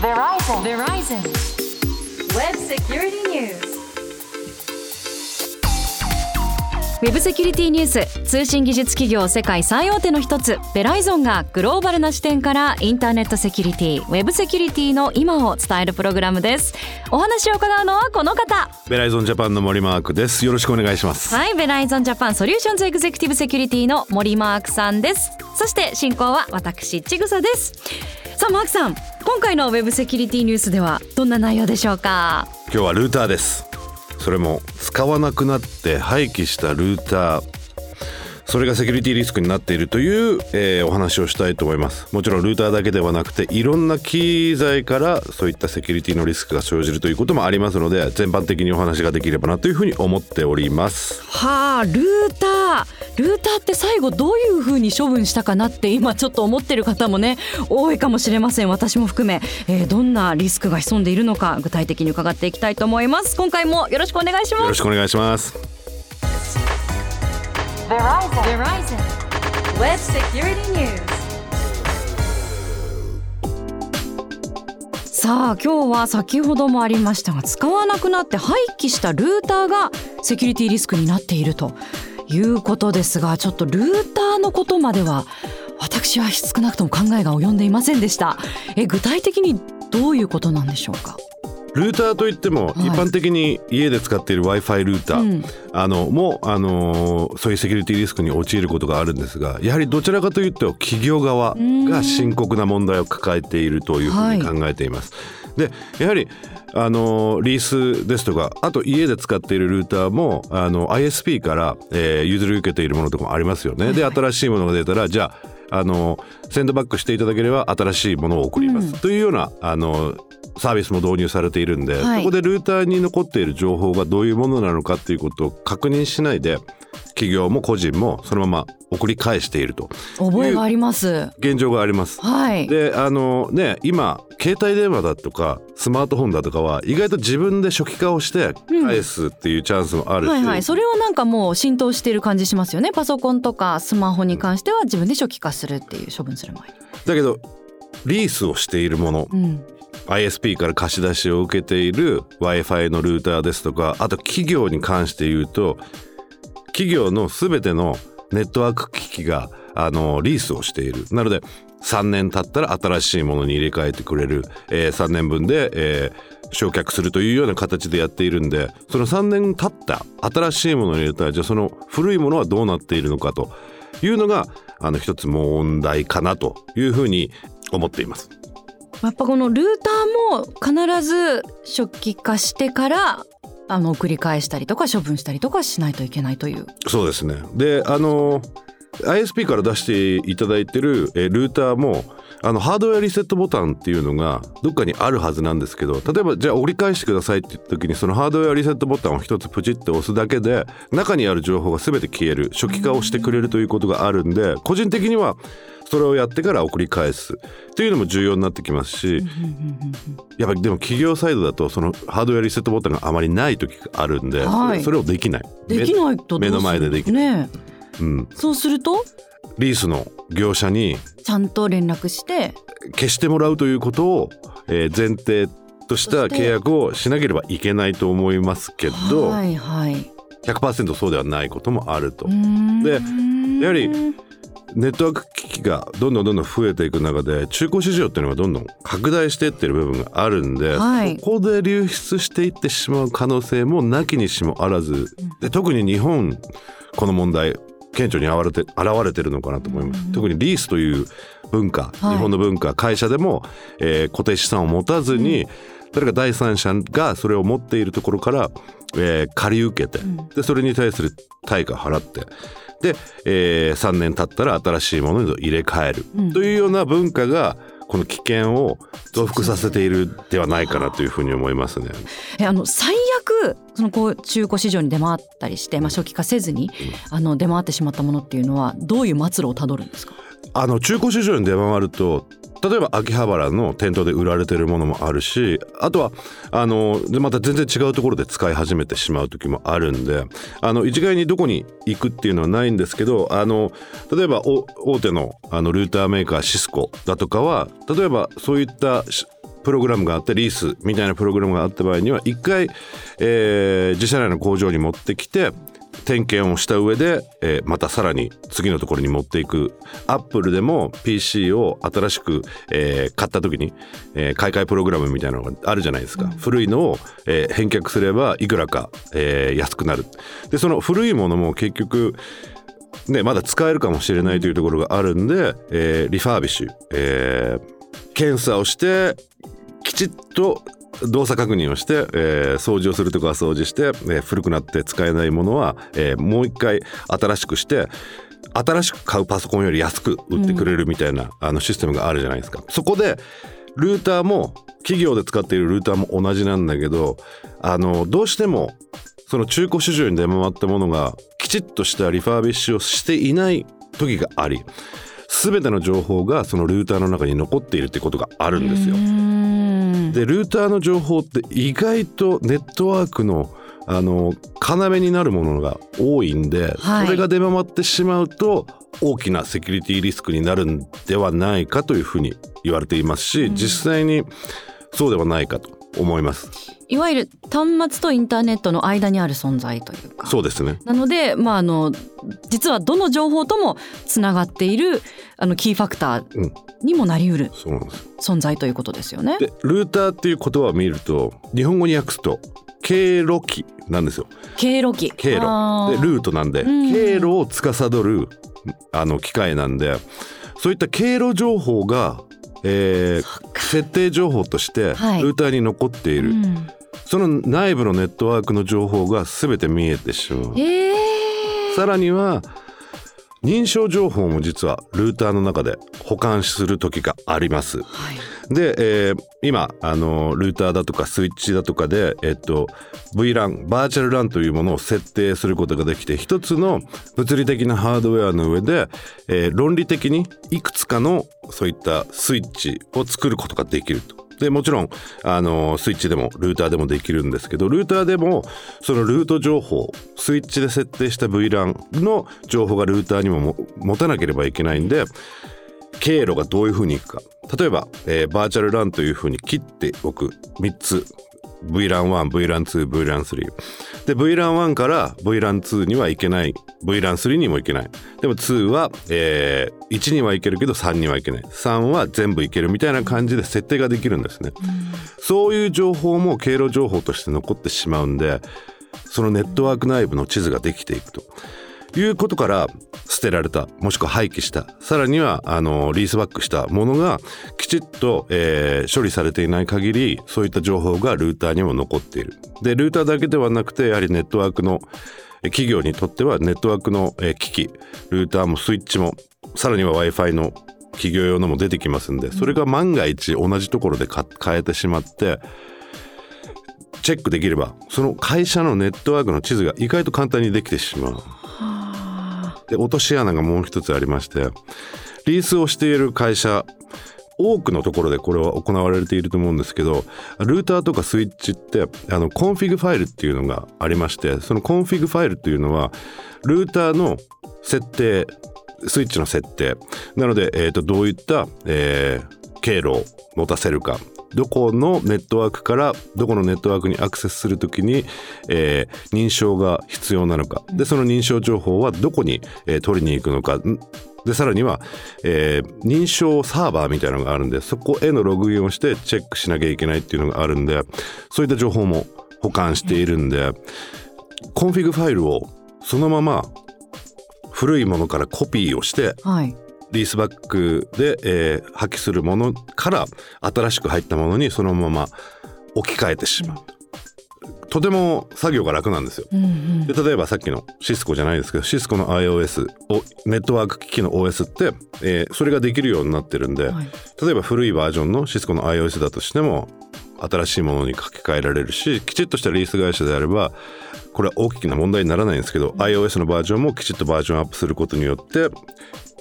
ウェブセキュリティニュース。通信技術企業世界最大手の一つ。ベライゾンがグローバルな視点からインターネットセキュリティウェブセキュリティの今を伝えるプログラムです。お話を伺うのはこの方。ベライゾンジャパンの森マークです。よろしくお願いします。はいベライゾンジャパンソリューションズエグゼクティブセキュリティの森マークさんです。そして進行は私ちぐさですさあマークさん今回のウェブセキュリティニュースではどんな内容でしょうか？今日はルーターです。それも使わなくなって廃棄したルーター。それがセキュリティリスクになっているという、えーお話をしたいと思います。もちろんルーターだけではなくていろんな機材からそういったセキュリティのリスクが生じるということもありますので全般的にお話ができればなというふうに思っております。はあルータールーターって最後どういう風に処分したかなって今ちょっと思ってる方もね多いかもしれません私も含め、えーどんなリスクが潜んでいるのか具体的に伺っていきたいと思います今回もよろしくお願いしますよろしくお願いします。さあ今日は先ほどもありましたが使わなくなって廃棄したルーターがセキュリティリスクになっているということですがちょっとルーターのことまでは私は少なくとも考えが及んでいませんでした。え具体的にどういうことなんでしょうか？ルーターといってもはい。一般的に家で使っている Wi-Fi ルーター、うん。あのもあのーそういうセキュリティリスクに陥ることがあるんですがやはりどちらかというと企業側が深刻な問題を抱えているというふうに考えています。でやはりあのーリースですとかあと家で使っているルーターもあの ISP から、えー譲り受けているものとかもありますよね。で新しいものが出たらじゃああのセンドバックしていただければ新しいものを送ります、というようなあのサービスも導入されているんで、はい。そこでルーターに残っている情報がどういうものなのかっていうことを確認しないで企業も個人もそのまま送り返していると。覚えがあります。現状があります。はい。であのね今携帯電話だとかスマートフォンだとかは意外と自分で初期化をして返すっていうチャンスもあるし、はいはい。それはなんかもう浸透している感じしますよね。パソコンとかスマホに関しては自分で初期化するっていう処分する前に。だけどリースをしているもの。うん ISP から貸し出しを受けている Wi-Fi のルーターですとかあと企業に関して言うと企業の全てのネットワーク機器があのリースをしているなので3年経ったら新しいものに入れ替えてくれる、え3年分で、えー焼却するというような形でやっているんでその3年経った新しいものに入れたらじゃあその古いものはどうなっているのかというのがあの一つ問題かなというふうに思っています。やっぱこのルーターも必ず初期化してからあの繰り返したりとか処分したりとかしないといけないという。そうですねであの ISP から出していただいてるえルーターもあのハードウェアリセットボタンっていうのがどっかにあるはずなんですけど例えばじゃあ折り返してくださいって言った時にそのハードウェアリセットボタンを一つプチって押すだけで中にある情報が全て消える初期化をしてくれるということがあるんで個人的にはそれをやってから送り返すっていうのも重要になってきますしやっぱりでも企業サイドだとそのハードウェアリセットボタンがあまりない時があるんで、はい。それをできない。できないと目の前でできない。ねえうん、そうすると？リースの業者にちゃんと連絡して消してもらうということを、えー前提とした契約をしなければいけないと思いますけど、はいはい。100%そうではないこともあると。でやはりネットワーク機器がどんどんどんどん増えていく中で中古市場っていうのがどんどん拡大していってる部分があるんで、はいそこで流出していってしまう可能性もなきにしもあらずで特に日本この問題顕著に現れて現れてるのかなと思います。特にリースという文化、はい。日本の文化会社でも、えー固定資産を持たずに、誰か第三者がそれを持っているところから、えー借り受けて、でそれに対する対価を払ってで、え3年経ったら新しいものに入れ替える、というような文化がこの危険を増幅させているではないかなというふうに思いますね。えあの最悪そのこう中古市場に出回ったりして、まあ、初期化せずにあの出回ってしまったものっていうのはどういう末路をたどるんですか？あの中古市場に出回ると例えば秋葉原の店頭で売られてるものもあるしあとはあのまた全然違うところで使い始めてしまう時もあるんであの一概にどこに行くっていうのはないんですけどあの例えば大手のあのルーターメーカーシスコだとかは例えばそういったプログラムがあってリースみたいなプログラムがあった場合には一回、えー自社内の工場に持ってきて点検をした上で、えーまたさらに次のところに持っていく。アップルでも PC を新しく、えー買った時に、えー買い替えプログラムみたいなのがあるじゃないですか、古いのを、えー返却すればいくらか、えー安くなる。でその古いものも結局ね、まだ使えるかもしれないというところがあるんで、えー refurbish、えー検査をしてきちっと動作確認をして、えー掃除をするとこは掃除して、えー古くなって使えないものは、えーもう一回新しくして新しく買うパソコンより安く売ってくれるみたいな、あのシステムがあるじゃないですか。そこでルーターも企業で使っているルーターも同じなんだけどあのどうしてもその中古市場に出回ったものがきちっとしたリファービッシュをしていない時があり全ての情報がそのルーターの中に残っているってことがあるんですよ。うん。でルーターの情報って意外とネットワークのあの要になるものが多いんで、はい。それが出回ってしまうと大きなセキュリティリスクになるんではないかというふうに言われていますし、実際にそうではないかと思います。いわゆる端末とインターネットの間にある存在というかそうですね。なので、まあ、あの実はどの情報ともつながっているあのキーファクターうんにもなりうる。存在ということですよね。でルーターっていう言葉を見ると日本語に訳すと経路機なんですよ。経路機経路でルートなんで、うん経路を司るあの機械なんでそういった経路情報が、えー設定情報としてはい。ルーターに残っている、うん。その内部のネットワークの情報が全て見えてしまう。えー。さらには認証情報も実はルーターの中で保管する時があります。はいで、えー今あのルーターだとかスイッチだとかで、えっと、VLAN バーチャル LAN というものを設定することができて一つの物理的なハードウェアの上で、えー論理的にいくつかのそういったスイッチを作ることができると。でもちろんあのスイッチでもルーターでもできるんですけどルーターでもそのルート情報スイッチで設定した VLAN の情報がルーターにもも持たなければいけないんで経路がどういうふうにいくか。例えば、えーバーチャル LAN というふうに切っておく3つ VLAN1、VLAN2、VLAN3 で VLAN1 から VLAN2 にはいけない。VLAN3 にもいけない。でも2は、えー1にはいけるけど3にはいけない。3は全部いけるみたいな感じで設定ができるんですね、そういう情報も経路情報として残ってしまうんでそのネットワーク内部の地図ができていくということから捨てられたもしくは廃棄したさらにはあのリースバックしたものがきちっと、えー処理されていない限りそういった情報がルーターにも残っているでルーターだけではなくてやはりネットワークの企業にとってはネットワークの、機器ルーターもスイッチもさらには w i f i の企業用のも出てきますんでそれが万が一同じところで買えてしまってチェックできればその会社のネットワークの地図が意外と簡単にできてしまう。で落とし穴がもう一つありましてリースをしている会社多くのところでこれは行われていると思うんですけどルーターとかスイッチってあの config ファイルっていうのがありましてその config ファイルっていうのはルーターの設定スイッチの設定。なので、えー、とどういった、えー経路を持たせるか。どこのネットワークからどこのネットワークにアクセスするときに、えー認証が必要なのか。でその認証情報はどこに、えー取りに行くのか。でさらには、えー認証サーバーみたいなのがあるんでそこへのログインをしてチェックしなきゃいけないっていうのがあるんでそういった情報も保管しているんで config ファイルをそのまま古いものからコピーをしてはい。リースバックで、えー破棄するものから新しく入ったものにそのまま置き換えてしまうと。とても作業が楽なんですよ。うんうん。で例えばさっきのシスコじゃないですけどシスコの iOS をネットワーク機器の OS って、えーそれができるようになってるんで、はい。例えば古いバージョンのシスコの iOS だとしても新しいものに書き換えられるしきちっとしたリース会社であればこれは大きな問題にならないんですけど、iOS のバージョンもきちっとバージョンアップすることによって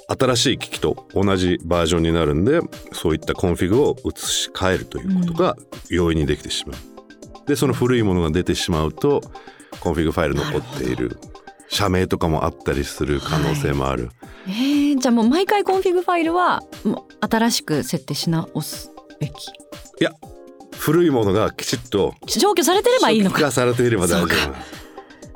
新しい機器と同じバージョンになるんでそういった config を移し替えるということが容易にできてしまう。でその古いものが出てしまうと config ファイル残っている。社名とかもあったりする可能性もある、えーじゃあもう毎回 config ファイルは新しく設定し直すべき？いや古いものがきちっと除去されてればいいのか。初期化されていれば大丈夫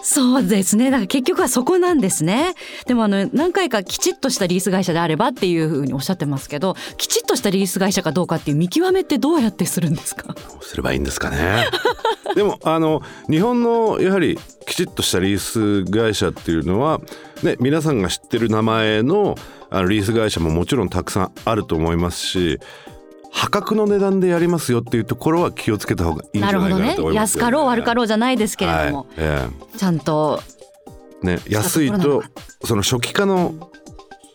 そうですね。だから結局はそこなんですね。でもあの何回かきちっとしたリース会社であればっていうふうにおっしゃってますけどきちっとしたリース会社かどうかっていう見極めってどうやってするんですか？どうすればいいんですかね。でもあの日本のやはりきちっとしたリース会社っていうのは、ね、皆さんが知ってる名前のあのリース会社ももちろんたくさんあると思いますし破格の値段でやりますよっていうところは気をつけた方がいいんじゃないかななるほどね。と思い。ますよ、安かろう悪かろうじゃないですけれども、はいえ。ちゃんと。えね、安いとその初期化の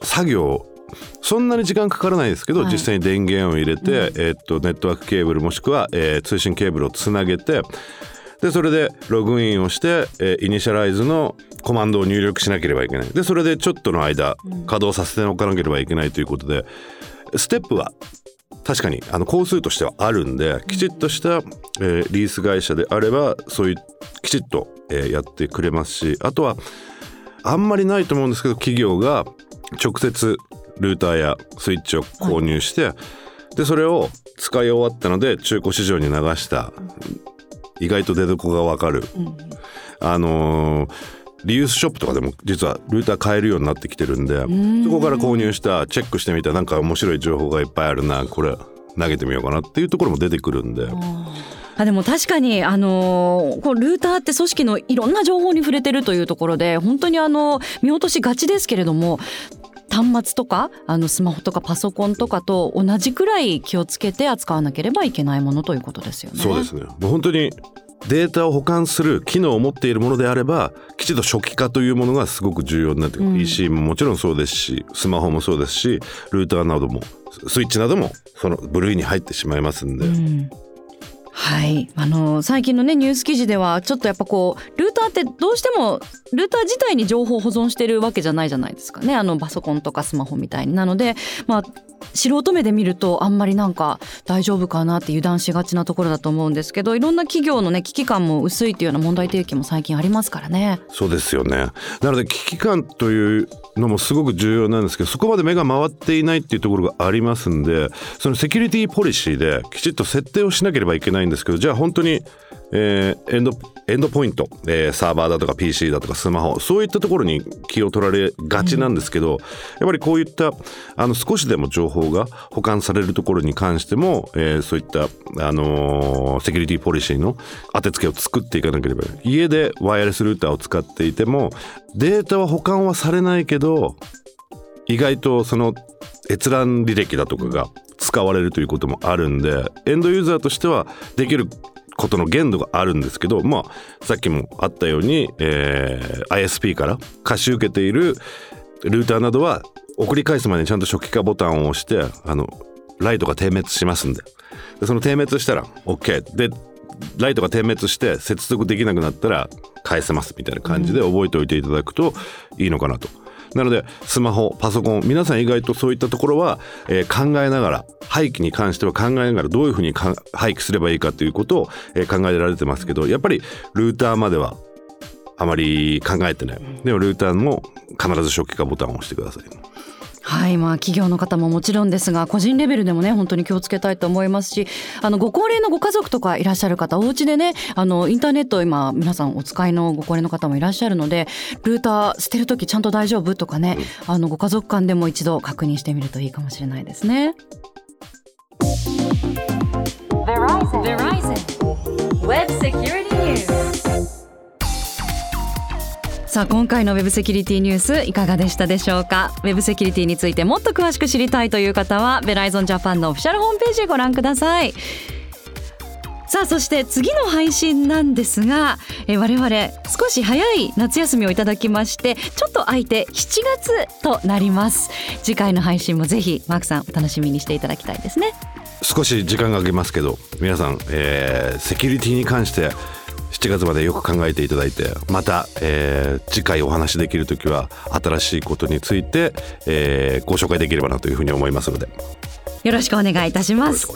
作業そんなに時間かからないですけど、はい。実際に電源を入れて、えーっとネットワークケーブルもしくは、えー通信ケーブルをつなげてでそれでログインをして、えーイニシャライズのコマンドを入力しなければいけない。でそれでちょっとの間稼働させておかなければいけないということでステップは確かにあの工数としてはあるんできちっとした、えーリース会社であればそういうきちっと、えーやってくれますしあとはあんまりないと思うんですけど企業が直接ルーターやスイッチを購入して、でそれを使い終わったので中古市場に流した。意外と出所が分かる、あのーリユースショップとかでも実はルーター買えるようになってきてるんでそこから購入したチェックしてみたらなんか面白い情報がいっぱいあるなこれ投げてみようかなっていうところも出てくるんで。あでも確かにあのーこうルーターって組織のいろんな情報に触れてるというところで本当にあの見落としがちですけれども端末とかあのスマホとかパソコンとかと同じくらい気をつけて扱わなければいけないものということですよね。そうですね本当にデータを保管する機能を持っているものであればきちんと初期化というものがすごく重要になってくる、うん。PC ももちろんそうですしスマホもそうですしルーターなどもスイッチなどもその部類に入ってしまいますんで、うん。はい。あの最近のねニュース記事ではちょっとやっぱこうルーターってどうしてもルーター自体に情報を保存してるわけじゃないじゃないですかね。あのパソコンとかスマホみたいに。なのでまあ素人目で見るとあんまりなんか大丈夫かなって油断しがちなところだと思うんですけどいろんな企業のね危機感も薄いというような問題提起も最近ありますからね。そうですよねなので危機感というのもすごく重要なんですけどそこまで目が回っていないっていうところがありますんでそのセキュリティポリシーできちっと設定をしなければいけないんですけどじゃあ本当に、えーエンドエンドポイント、えーサーバーだとか PC だとかスマホそういったところに気を取られがちなんですけど、やっぱりこういったあの少しでも情報が保管されるところに関しても、えーそういった、あのーセキュリティポリシーの当て付けを作っていかなければ家でワイヤレスルーターを使っていてもデータは保管はされないけど意外とその閲覧履歴だとかが使われるということもあるんでエンドユーザーとしてはできることの限度があるんですけどまあさっきもあったように、えー ISP から貸し受けているルーターなどは送り返す前にちゃんと初期化ボタンを押してあのライトが点滅しますんで。でその点滅したら OK でライトが点滅して接続できなくなったら返せますみたいな感じで覚えておいていただくといいのかなと。なのでスマホパソコン皆さん意外とそういったところは、えー考えながら廃棄に関しては考えながらどういうふうに廃棄すればいいかということを、えー考えられてますけどやっぱりルーターまではあまり考えてないでもルーターも必ず初期化ボタンを押してください。はいまあ企業の方ももちろんですが個人レベルでもね本当に気をつけたいと思いますしあのご高齢のご家族とかいらっしゃる方お家でねあのインターネット今皆さんお使いのご高齢の方もいらっしゃるのでルーター捨てる時ちゃんと大丈夫とかねあのご家族間でも一度確認してみるといいかもしれないですね。Verizon. Verizon. Web Security News. さあ今回のウェブセキュリティニュースいかがでしたでしょうか？ウェブセキュリティについてもっと詳しく知りたいという方はベライゾンジャパンのオフィシャルホームページご覧ください。さあそして次の配信なんですがえ我々少し早い夏休みをいただきましてちょっと空いて7月となります。次回の配信もぜひマークさんお楽しみにしていただきたいですね。少し時間がかけますけど皆さん、えーセキュリティに関して7月までよく考えていただいてまた、えー次回お話しできる時は新しいことについて、えーご紹介できればなというふうに思いますので。よよろしくお願いいたします。ウ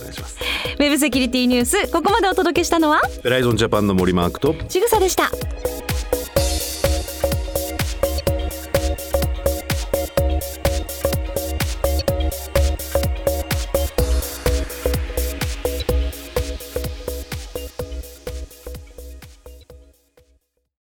ェブセキュリティニュースここまでお届けしたのは？ベライゾンジャパンの森マークとちぐさでした